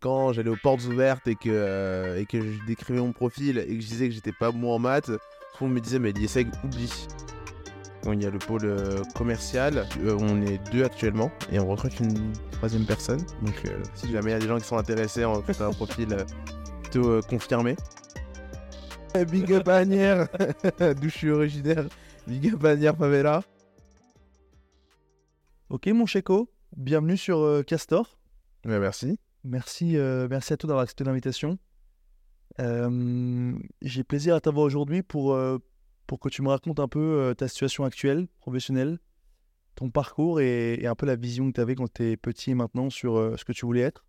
Quand j'allais aux portes ouvertes et que, euh, et que je décrivais mon profil et que je disais que j'étais pas bon en maths, tout le monde me disait mais l'ISEG, oublie. Il y a le pôle euh, commercial, euh, on est deux actuellement et on recrute une troisième personne. Donc si jamais il y a des gens qui sont intéressés, on recrute un profil plutôt confirmé. Eh, Big up Agnières, d'où je suis originaire. Big up Agnières Favela. Ok, mon Checo, bienvenue sur Castor. Ouais, merci. Merci, euh, merci à toi d'avoir accepté l'invitation. Euh, J'ai plaisir à t'avoir aujourd'hui pour, euh, pour que tu me racontes un peu ta situation actuelle, professionnelle, ton parcours et, et un peu la vision que tu avais quand tu es petit et maintenant sur ce que tu voulais être.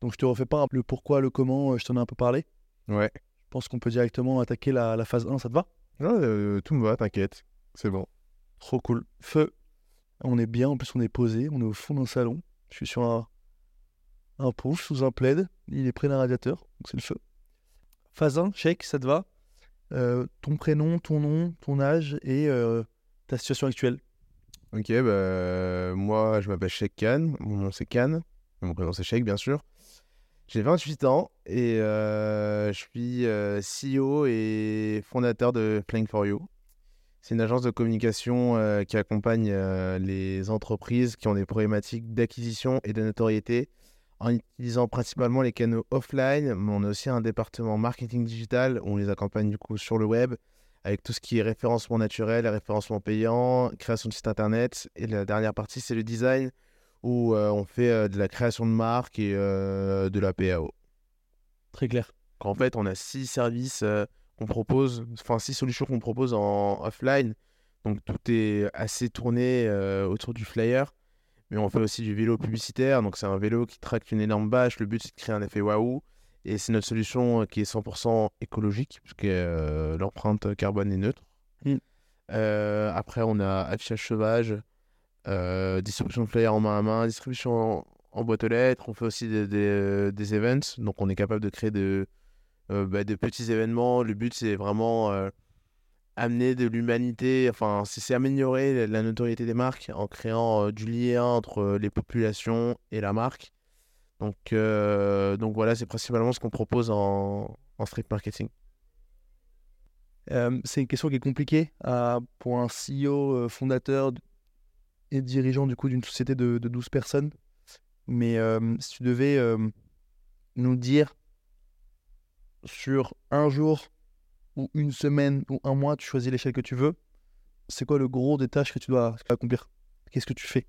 Donc je te refais pas le pourquoi, le comment, je t'en ai un peu parlé. Ouais. Je pense qu'on peut directement attaquer la, la phase 1, ça te va? Ouais, tout me va, t'inquiète. C'est bon. Trop cool. Feu. On est bien, en plus on est posé, on est au fond d'un salon. Je suis sur un, un pouf sous un plaid, il est près d'un radiateur, donc c'est le feu. Phase 1, Sheik, ça te va Euh, Ton prénom, ton nom, ton âge et euh, ta situation actuelle. Ok, bah, moi je m'appelle Sheikh Khan, mon nom c'est Khan, mon prénom c'est Sheikh bien sûr. J'ai 28 ans et euh, je suis CEO et fondateur de Flying for You. C'est une agence de communication qui accompagne les entreprises qui ont des problématiques d'acquisition et de notoriété en utilisant principalement les canaux offline, mais on a aussi un département marketing digital où on les accompagne du coup sur le web avec tout ce qui est référencement naturel, référencement payant, création de site internet. Et la dernière partie, c'est le design, où euh, on fait euh, de la création de marque et euh, de la PAO. Très clair. En fait, on a six services euh, qu'on propose, enfin six solutions qu'on propose en offline. Donc tout est assez tourné euh, autour du flyer. Mais on fait aussi du vélo publicitaire. Donc c'est un vélo qui traque une énorme bâche. Le but, c'est de créer un effet waouh. Et c'est notre solution euh, qui est 100% écologique, puisque euh, l'empreinte carbone est neutre. Mm. Euh, après, on a affichage sauvage, euh, distribution de flyers en main à main, distribution en, en boîte aux lettres. On fait aussi des, des, des events. Donc, on est capable de créer de, bah, de petits événements. Le but, c'est vraiment amener de l'humanité, enfin, c'est améliorer la, notoriété des marques en créant euh, du lien entre euh, les populations et la marque. Donc, euh, donc voilà, c'est principalement ce qu'on propose en, street marketing. C'est une question qui est compliquée pour un CEO fondateur et dirigeant du coup d'une société de, de 12 personnes. Mais si tu devais nous dire sur un jour ou une semaine ou un mois, tu choisis l'échelle que tu veux, c'est quoi le gros des tâches que tu dois accomplir? Qu'est-ce que tu fais?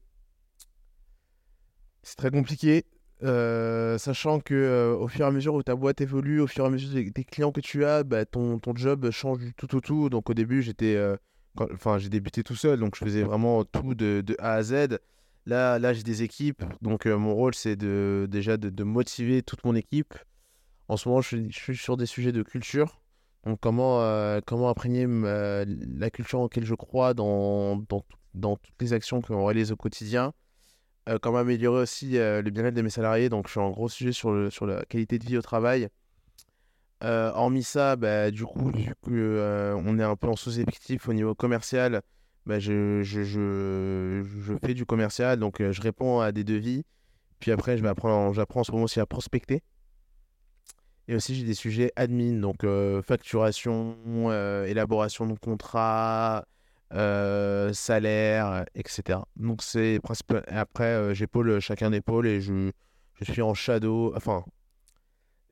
C'est très compliqué, euh, sachant que euh, au fur et à mesure où ta boîte évolue, au fur et à mesure des, des clients que tu as, bah, ton, ton job change du tout au tout. Donc au début, j'étais, euh, enfin, j'ai débuté tout seul, donc je faisais vraiment tout de, de A à Z. Là, là, j'ai des équipes, donc mon rôle c'est de déjà de, de motiver toute mon équipe. En ce moment, je suis sur des sujets de culture. Comment, euh, imprégner ma- la culture en laquelle je crois dans, toutes les actions qu'on réalise au quotidien. Euh, comment améliorer aussi euh, le bien-être de mes salariés. Donc je suis en gros sujet sur, la qualité de vie au travail. Euh, hormis ça, bah, du coup, vu que, euh, on est un peu en sous-effectif au niveau commercial, bah, je, je, fais du commercial, donc euh, je réponds à des devis. Puis après, j'apprends en ce moment aussi à prospecter. Et aussi, j'ai des sujets admin, donc euh, facturation, euh, élaboration de contrats, euh, salaire, etc. Donc, c'est principal. Après, j'épaule chacun des pôles et je, je suis en shadow. Enfin,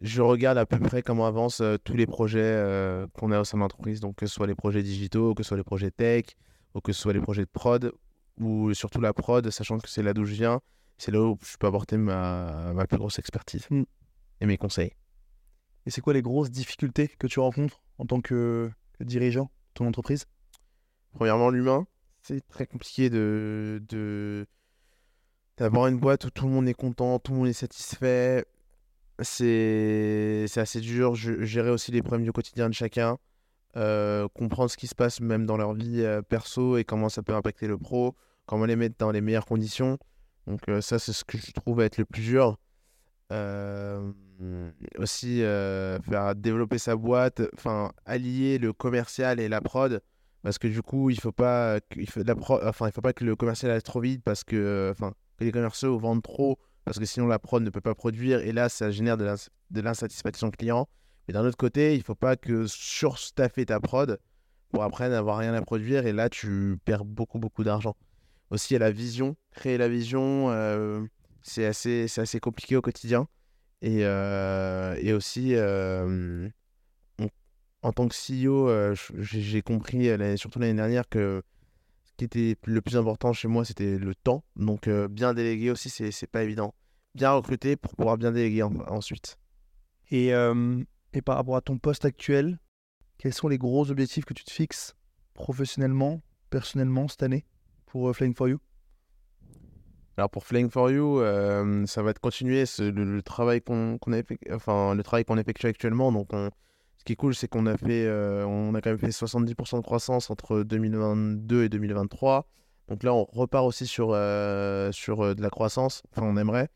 je regarde à peu près comment avancent tous les projets qu'on a au sein de l'entreprise. Donc, que ce soit les projets digitaux, que ce soit les projets tech, ou que ce soit les projets de prod, ou surtout la prod, sachant que c'est là d'où je viens. C'est là où je peux apporter ma, ma plus grosse expertise Mm. et mes conseils. Et c'est quoi les grosses difficultés que tu rencontres en tant que, dirigeant de ton entreprise? Premièrement, l'humain. C'est très compliqué de, d'avoir une boîte où tout le monde est content, tout le monde est satisfait. C'est assez dur. Gérer aussi les problèmes du quotidien de chacun. euh, comprendre ce qui se passe même dans leur vie euh, perso et comment ça peut impacter le pro. Comment les mettre dans les meilleures conditions. Donc euh, ça, c'est ce que je trouve être le plus dur. Euh, aussi, euh, faire développer sa boîte, enfin, allier le commercial et la prod. Parce que du coup, il faut pas il faut la pro- enfin, il faut pas que le commercial aille trop vite parce que, euh, enfin, les commerciaux vendent trop parce que sinon la prod ne peut pas produire, et là, ça génère de l'ins- de l'insatisfaction client. Mais d'un autre côté, il faut pas que surstaffer ta prod pour après n'avoir rien à produire, et là, tu perds beaucoup, beaucoup d'argent. Aussi, a la vision. Créer la vision, c'est assez, c'est assez compliqué au quotidien. Et, euh, et aussi, euh, en tant que CEO, euh, j'ai compris, surtout l'année dernière, que ce qui était le plus important chez moi, c'était le temps. Donc, bien déléguer aussi, c'est pas évident. Bien recruter pour pouvoir bien déléguer en- ensuite. Et, et par rapport à ton poste actuel, quels sont les gros objectifs que tu te fixes professionnellement, personnellement cette année pour Flying for You? Alors pour Flying for You, euh, ça va de continuer le, travail qu'on enfin le travail qu'on effectue actuellement. Donc on- ce qui est cool, c'est qu'on a fait, euh, on a quand même fait 70% de croissance entre 2022 et 2023. Donc là, on repart aussi sur euh, sur de la croissance. Enfin, on aimerait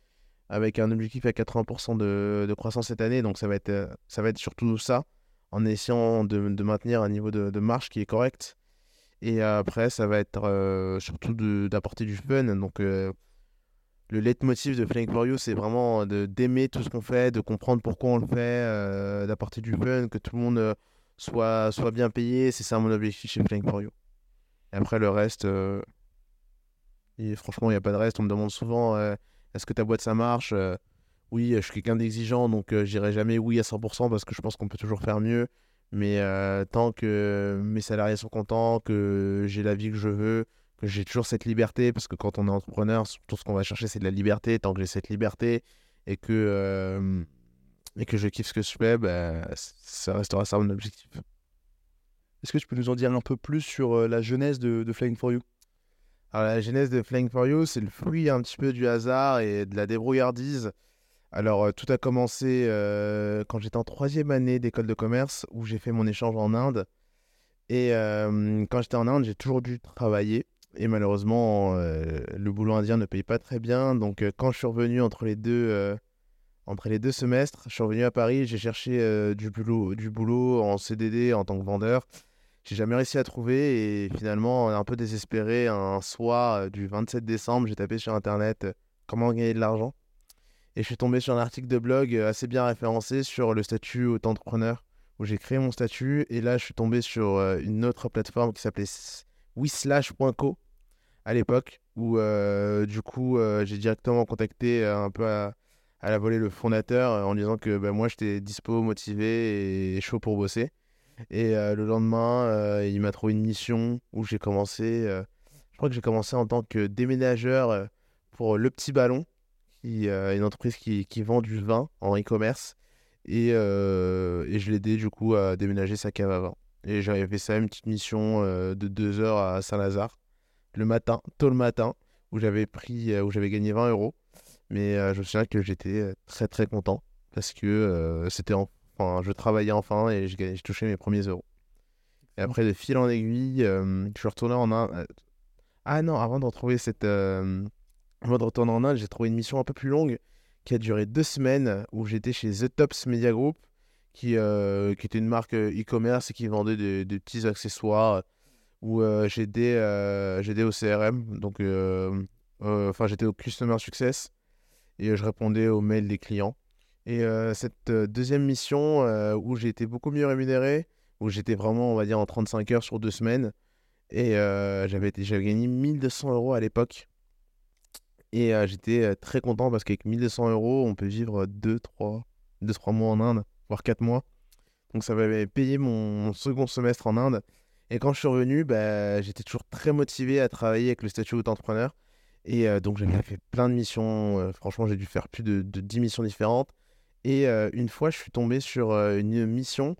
avec un objectif à 80% de, de croissance cette année. Donc ça va être ça va être surtout ça, en essayant de, de maintenir un niveau de, de qui est correct. Et après, ça va être surtout d'apporter du fun. Donc le leitmotiv de Flying for You, c'est vraiment d'aimer tout ce qu'on fait, de comprendre pourquoi on le fait, euh, d'apporter du fun, que tout le monde euh, soit, soit bien payé. C'est ça mon objectif chez Flying for You. Et après, le reste, euh, et franchement, il n'y a pas de reste. On me demande souvent est-ce que ta boîte ça marche? Oui, je suis quelqu'un d'exigeant, donc dirais jamais oui à 100% parce que je pense qu'on peut toujours faire mieux. Mais tant que mes salariés sont contents, que j'ai la vie que je veux, que j'ai toujours cette liberté, parce que quand on est entrepreneur, tout ce qu'on va chercher, c'est de la liberté. Tant que j'ai cette liberté et que, euh, et que je kiffe ce que je fais, bah, ça restera ça mon objectif. Est-ce que tu peux nous en dire un peu plus sur la jeunesse de, de Flying for You? Alors, la genèse de Flying for You, c'est le fruit un petit peu du hasard et de la débrouillardise. Alors, tout a commencé euh, quand j'étais en troisième année d'école de commerce, où j'ai fait mon échange en Inde. Et euh, quand j'étais en Inde, j'ai toujours dû travailler. Et malheureusement, euh, le boulot indien ne paye pas très bien. Donc, euh, quand je suis revenu entre les deux, euh, entre les deux semestres, je suis revenu à Paris, j'ai cherché du, boulot, du boulot en CDD en tant que vendeur. J'ai jamais réussi à trouver et finalement, un peu désespéré, un soir du 27 décembre, j'ai tapé sur internet comment gagner de l'argent. Et je suis tombé sur un article de blog assez bien référencé sur le statut auto-entrepreneur, où j'ai créé mon statut. Et là, je suis tombé sur une autre plateforme qui s'appelait wislash.co à l'époque, où euh, du coup, euh, j'ai directement contacté euh, un peu à, la volée le fondateur en disant que bah, moi, j'étais dispo, motivé et chaud pour bosser. Et le lendemain, il m'a trouvé une mission où j'ai commencé, je crois que j'ai commencé en tant que déménageur pour Le Petit Ballon, qui est une entreprise qui, vend du vin en e-commerce. Et, et je l'ai aidé du coup à déménager sa cave à vin. Et j'avais fait ça, une petite mission euh, de deux heures à Saint-Lazare, le matin, tôt le matin, où j'avais pris, euh, où j'avais gagné 20 euros. Mais euh, je me souviens que j'étais très très content parce que c'était en- enfin, je travaillais enfin et je touchais mes premiers euros. Et après, de fil en aiguille, je suis retourné en Inde. Ah non, avant de retrouver cette. Avant de retourner en Inde, j'ai trouvé une mission un peu plus longue qui a duré deux semaines où j'étais chez The Tops Media Group, qui, euh, qui était une marque euh, e-commerce et qui vendait des, petits accessoires où euh, j'aidais j'aidais au CRM. Donc, enfin, j'étais au Customer Success et je répondais aux mails des clients. Et cette deuxième mission où j'ai été beaucoup mieux rémunéré, où j'étais vraiment, on va dire, en 35 heures sur deux semaines, et j'avais j'avais gagné 1200 euros à l'époque. Et j'étais très content parce qu'avec 1200 euros, on peut vivre 2, 3, 2, 3 mois en Inde, voire 4 mois. Donc ça m'avait payé mon, mon second semestre en Inde. Et quand je suis revenu, bah, j'étais toujours très motivé à travailler avec le statut d'entrepreneur. Et euh, donc j'avais fait plein de missions. euh, franchement, j'ai dû faire plus de, de 10 missions différentes. Et euh, une fois, je suis tombé sur une mission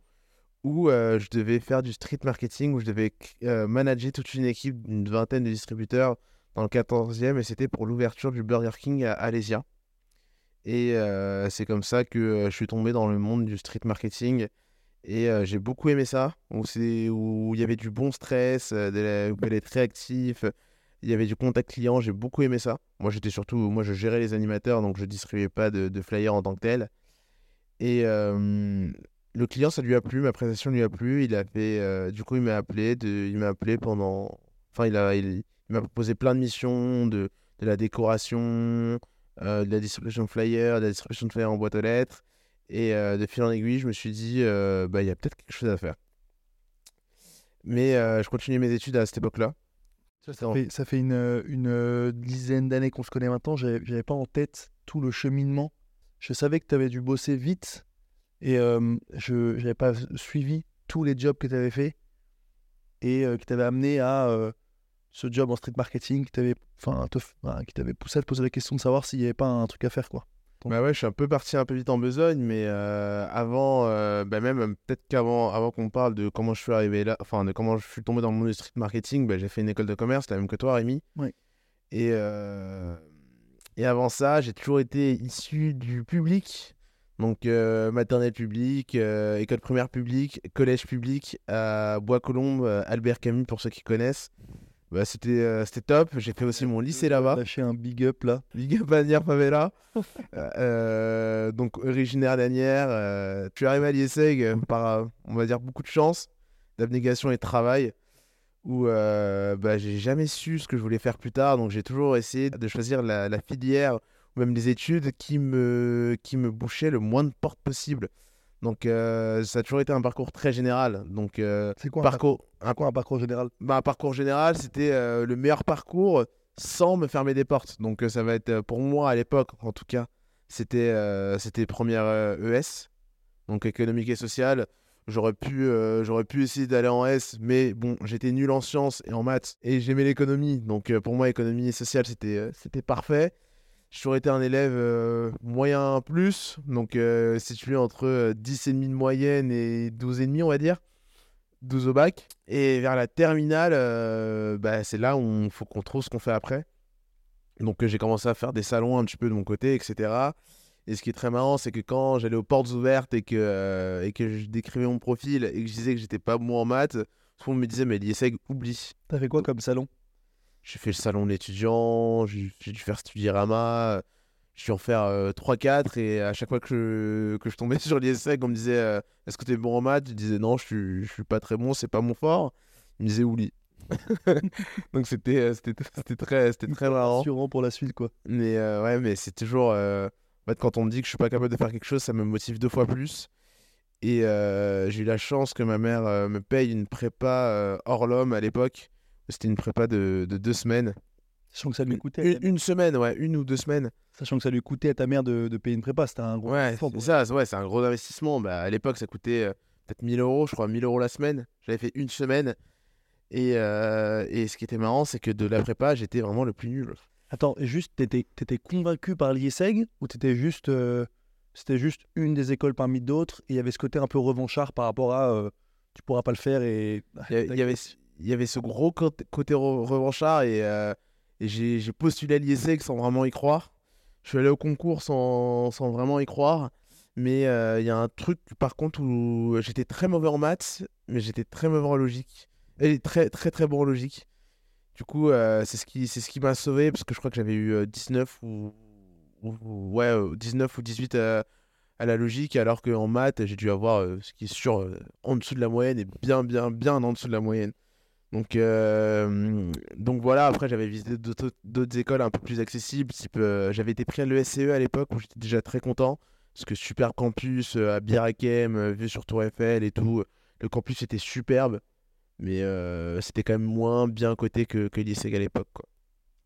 où je devais faire du street marketing, où je devais manager toute une équipe d'une vingtaine de distributeurs dans le 14e, et c'était pour l'ouverture du Burger King à Alésia. Et c'est comme ça que je suis tombé dans le monde du street marketing. Et j'ai beaucoup aimé ça, où où il y avait du bon stress, euh, de la- où fallait être réactif, il y avait du contact client, j'ai beaucoup aimé ça. Moi j'étais surtout, moi je gérais les animateurs, donc je distribuais pas de, flyers en tant que tel. Et le client, ça lui a plu, ma présentation lui a plu. Il du coup, il m'a appelé, de, il m'a appelé pendant, enfin, il a, il m'a proposé plein de missions, de, de la décoration, euh, de la distribution de flyers, de la distribution de flyers en boîte aux lettres. Et euh, de fil en aiguille, je me suis dit, euh, bah, il y a peut-être quelque chose à faire. Mais euh, je continuais mes études à cette époque-là. Ça fait, ça fait une, une dizaine d'années qu'on se connaît maintenant. J'avais pas en tête tout le cheminement. Je savais que tu avais dû bosser vite et je n'avais pas suivi tous les jobs que tu avais fait et qui t'avaient amené à ce job en street marketing qui t'avait enfin, qui t'avait poussé à te poser la question de savoir s'il n'y avait pas un truc à faire. quoi. Bah ouais, je suis un peu parti un peu vite en besogne, mais euh, avant, euh, bah même euh, peut-être qu'avant avant qu'on parle de comment je suis arrivé là, enfin de comment je suis tombé dans le monde du street marketing, bah, j'ai fait une école de commerce, la même que toi, Rémi. Oui. Et, euh, et avant ça, j'ai toujours été issu du public, donc maternelle publique, école primaire publique, collège public à Bois-Colombes, euh, Albert Camus pour ceux qui connaissent. Bah, c'était euh, c'était top. J'ai fait aussi mon lycée là-bas. Lâcher un big up là. Big up à Nier Favela. Euh, donc originaire d'Anières. Euh, suis arrivé à l'IESEG euh, par, euh, on va dire, beaucoup de chance, d'abnégation et de travail, où euh, bah, j'ai jamais su ce que je voulais faire plus tard. Donc j'ai toujours essayé de choisir la, la filière ou même les études qui me, qui me bouchaient le moins de portes possible. Donc euh, ça a toujours été un parcours très général. Donc euh, C'est quoi, un parcours, un quoi un parcours général? Bah, un parcours général, c'était euh, le meilleur parcours sans me fermer des portes. Donc ça va être pour moi à l'époque, en tout cas, c'était c'était première ES, donc économique et sociale. J'aurais pu, j'aurais pu essayer d'aller en S, mais bon, j'étais nul en sciences et en maths et j'aimais l'économie. Donc pour moi, économie et sociale, c'était c'était parfait. J'ai toujours été un élève euh, moyen plus, donc euh, situé entre euh, 10,5 de moyenne et 12,5 on va dire. 12 au bac. Et vers la terminale, euh, bah, c'est là où il faut qu'on trouve ce qu'on fait après. Donc euh, j'ai commencé à faire des salons un petit peu de mon côté, etc. Et ce qui est très marrant, c'est que quand j'allais aux portes ouvertes et que, euh, et que je décrivais mon profil et que je disais que j'étais pas bon en maths, tout le monde me disait, mais l'IESEG, oublie. T'as fait quoi comme salon? J'ai fait le salon de l'étudiant, j'ai dû faire Studierama, j'ai dû en faire 3-4 et à chaque fois que je, que je tombais sur l'IESEG, on me disait euh, Est-ce que tu es bon en maths? Je disais non, je suis, je suis pas très bon, c'est pas mon fort. Il me disait oublie. Donc c'était euh, c'était c'était très, c'était très marrant. Rassurant pour la suite quoi. Mais euh, ouais, mais c'est toujours. euh, En fait, quand on me dit que je suis pas capable de faire quelque chose, ça me motive deux fois plus. Et euh, j'ai eu la chance que ma mère euh, me paye une prépa euh, hors l'homme à l'époque. C'était une prépa de, de deux semaines. Sachant que ça lui coûtait. une- une semaine, ouais, une ou deux semaines. Sachant que ça lui coûtait à ta mère de, de payer une prépa, c'était un gros Ouais, c'est ça, ouais, c'est un gros investissement. Bah, à l'époque, ça coûtait euh, peut-être 1000 euros, je crois, 1000 euros la semaine. J'avais fait une semaine. Et, euh, et ce qui était marrant, c'est que de la prépa, j'étais vraiment le plus nul. Attends, juste, t'étais, t'étais convaincu par l'IESEG ou t'étais juste, euh, c'était juste une des écoles parmi d'autres et il y avait ce côté un peu revanchard par rapport à tu pourras pas le faire et. A- il y avait, il y avait ce gros côté, côté re- revanchard et, euh, j'ai postulé à l'IESEG sans vraiment y croire. Je suis allé au concours sans, sans vraiment y croire. Mais euh, il y a un truc, par contre, où j'étais très mauvais en maths, mais j'étais très mauvais en logique. Et très, très, très bon en logique. Du coup, euh, c'est ce qui, ce qui m'a sauvé, parce que je crois que j'avais eu euh, 19 ou, ou- ou- ouais, euh, 19 ou 18 à, la logique, alors qu'en maths, j'ai dû avoir ce qui est sûr en dessous de la moyenne et bien, bien, bien en dessous de la moyenne. Donc, euh, donc voilà, après j'avais visité d'autres écoles un peu plus accessibles, type euh, j'avais été pris à l'ESCE à l'époque où j'étais déjà très content, parce que super campus euh, à Birakem, vue sur Tour Eiffel et tout, le campus était superbe, mais c'était quand même moins bien coté que, que l'ISEG à l'époque.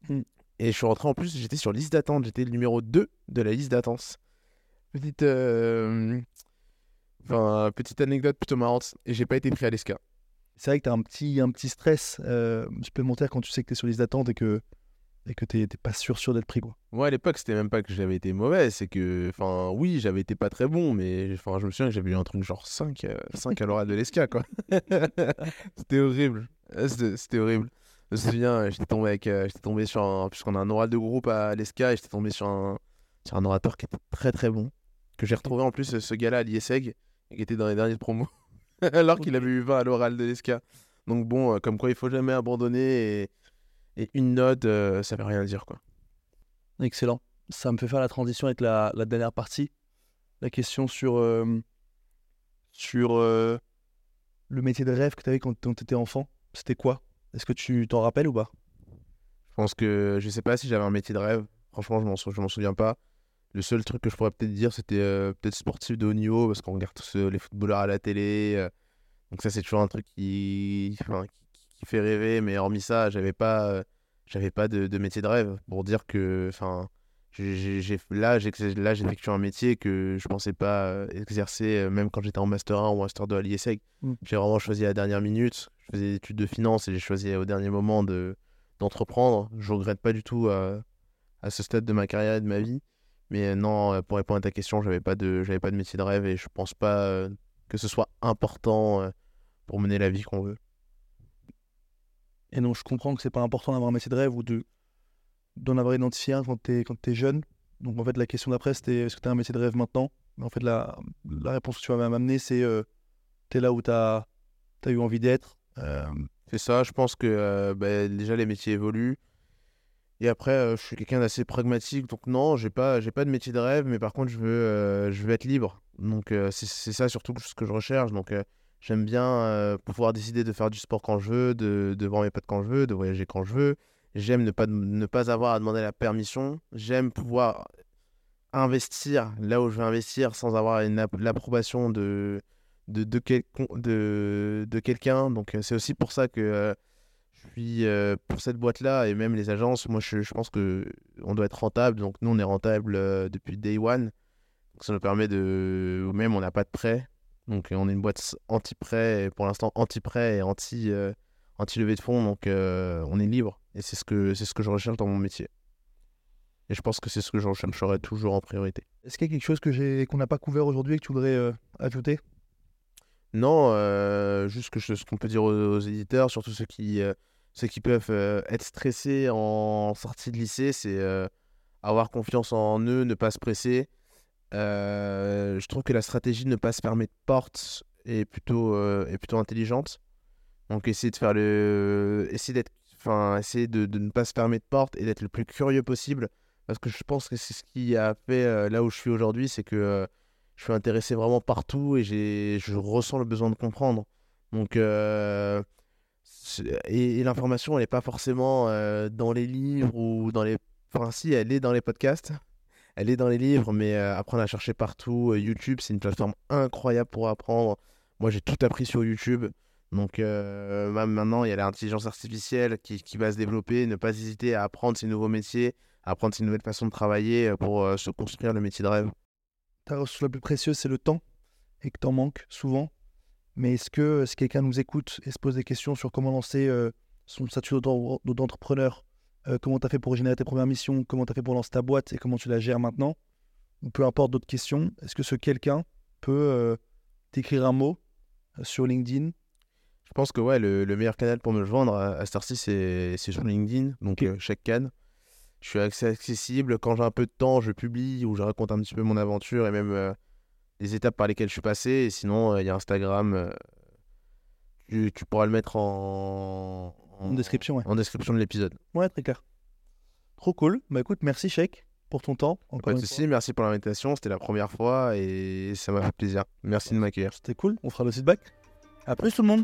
Mm. Et je suis rentré en plus, j'étais sur liste d'attente, j'étais le numéro 2 de la liste d'attente. Petite, euh, enfin, petite anecdote plutôt marrante, et j'ai pas été pris à l'ESCA. C'est vrai que t'as un petit, un petit stress euh, supplémentaire quand tu sais que t'es sur liste d'attente et que, et que t'es, pas sûr, sûr d'être pris quoi. Moi, à l'époque, c'était même pas que j'avais été mauvais, c'est que, enfin, oui, j'avais été pas très bon, mais enfin, je me souviens que j'avais eu un truc genre 5, euh, 5 à l'oral de l'ESCA, quoi. c'était horrible. Euh, C'était horrible. Je me souviens, j'étais tombé, avec, j'étais tombé sur un. Puisqu'on a un oral de groupe à l'ESCA, et j'étais tombé sur un, sur un orateur qui était très très bon. Que j'ai retrouvé en plus, ce gars-là à l'IESEG, qui était dans les derniers promos, alors qu'il avait eu 20 à l'oral de l'ESCA. Donc bon, euh, comme quoi il faut jamais abandonner, et, et une note, euh, ça veut rien dire, quoi. Excellent. Ça me fait faire la transition avec la, la dernière partie. La question sur, euh, sur euh, le métier de rêve que tu avais quand tu étais enfant. C'était quoi? Est-ce que tu t'en rappelles ou pas? Je pense que je sais pas si j'avais un métier de rêve. franchement, je m'en je m'en souviens pas. Le seul truc que je pourrais peut-être dire, c'était euh, peut-être sportif de haut niveau, parce qu'on regarde tous euh, les footballeurs à la télé. euh, donc ça, c'est toujours un truc qui, enfin, qui, qui fait rêver. Mais hormis ça, j'avais pas, j'avais pas de, de métier de rêve pour dire que, enfin, j'ai, là, là, j'effectue un métier que je pensais pas exercer, même quand j'étais en master 1 ou master 2 à l'IESEG. Mm. J'ai vraiment choisi à la dernière minute. Je faisais des études de finance et j'ai choisi au dernier moment de d'entreprendre. Je regrette pas du tout à ce stade de ma carrière et de ma vie. Mais euh, non, euh, pour répondre à ta question, j'avais pas de, j'avais pas de métier de rêve et je pense pas euh, que ce soit important euh, pour mener la vie qu'on veut. Et donc, je comprends que c'est pas important d'avoir un métier de rêve ou de d'en avoir identifié un quand tu es, quand t'es jeune. Donc, en fait, la question d'après, c'était est-ce que tu as un métier de rêve maintenant? Mais en fait, la, la réponse que tu vas m'amener, c'est tu es là où tu as, eu envie d'être. Euh, C'est ça, je pense que euh, bah, déjà les métiers évoluent. Et après, je suis quelqu'un d'assez pragmatique, donc non, j'ai pas, pas de métier de rêve, mais par contre, je veux, je veux être libre. Donc c'est ça surtout ce que je recherche. Donc j'aime bien pouvoir décider de faire du sport quand je veux, de, de voir mes potes quand je veux, de voyager quand je veux. J'aime ne pas, ne pas avoir à demander la permission. J'aime pouvoir investir là où je veux investir sans avoir l'approbation de, de, quelqu'un. Donc c'est aussi pour ça que suis euh, pour cette boîte-là et même les agences. Moi, je, je pense que on doit être rentable. Donc nous, on est rentable euh, depuis day one. Donc ça nous permet de... Ou même, on n'a pas de prêt. Donc on est une boîte anti-prêt, pour l'instant anti-prêt et anti, euh, anti-levée de fonds. Donc euh, on est libre. Et c'est ce, que, c'est ce que je recherche dans mon métier. Et je pense que c'est ce que je rechercherai toujours en priorité. Est-ce qu'il y a quelque chose que j'ai qu'on n'a pas couvert aujourd'hui et que tu voudrais ajouter? Non, euh, juste que je- ce qu'on peut dire aux, aux éditeurs, surtout ceux qui, euh, ceux qui peuvent être stressés en sortie de lycée, c'est avoir confiance en eux, ne pas se presser. Je trouve que la stratégie de ne pas se fermer de porte est plutôt, est plutôt intelligente. Donc essayer de faire le, essayer d'être, enfin essayer de, de ne pas se fermer de porte et d'être le plus curieux possible, parce que je pense que c'est ce qui a fait là où je suis aujourd'hui, c'est que je suis intéressé vraiment partout et je ressens le besoin de comprendre. Donc, et, l'information, elle n'est pas forcément euh, dans les livres ou dans les. Enfin, si, elle est dans les podcasts, elle est dans les livres, mais euh, apprendre à chercher partout. euh, YouTube, c'est une plateforme incroyable pour apprendre. Moi, j'ai tout appris sur YouTube. Donc, même maintenant, il y a l'intelligence artificielle qui, qui va se développer. Ne pas hésiter à apprendre ces nouveaux métiers, à apprendre ces nouvelles façons de travailler pour se construire le métier de rêve. Ta ressource la plus précieuse, c'est le temps et que tu en manques souvent. Mais est-ce que euh, si quelqu'un nous écoute et se pose des questions sur comment lancer euh, son statut d'auto-entrepreneur, euh, comment tu as fait pour générer tes premières missions, comment tu as fait pour lancer ta boîte et comment tu la gères maintenant, ou peu importe d'autres questions, est-ce que ce quelqu'un peut euh, t'écrire un mot sur LinkedIn? Je pense que ouais, le, le meilleur canal pour me joindre à, à heure-ci, c'est sur LinkedIn, donc Ok. euh, chaque can. Je suis assez accessible. Quand j'ai un peu de temps, je publie ou je raconte un petit peu mon aventure et même les étapes par lesquelles je suis passé. Et sinon, euh, il y a Instagram. euh, tu, tu pourras le mettre en, En description, ouais. en description de l'épisode. Ouais, très clair. Trop cool. Bah écoute, merci Sheik pour ton temps. Encore Pas de souci, merci pour l'invitation. C'était la première fois et ça m'a fait plaisir. Merci de m'accueillir. C'était cool. On fera le feedback. À plus tout le monde.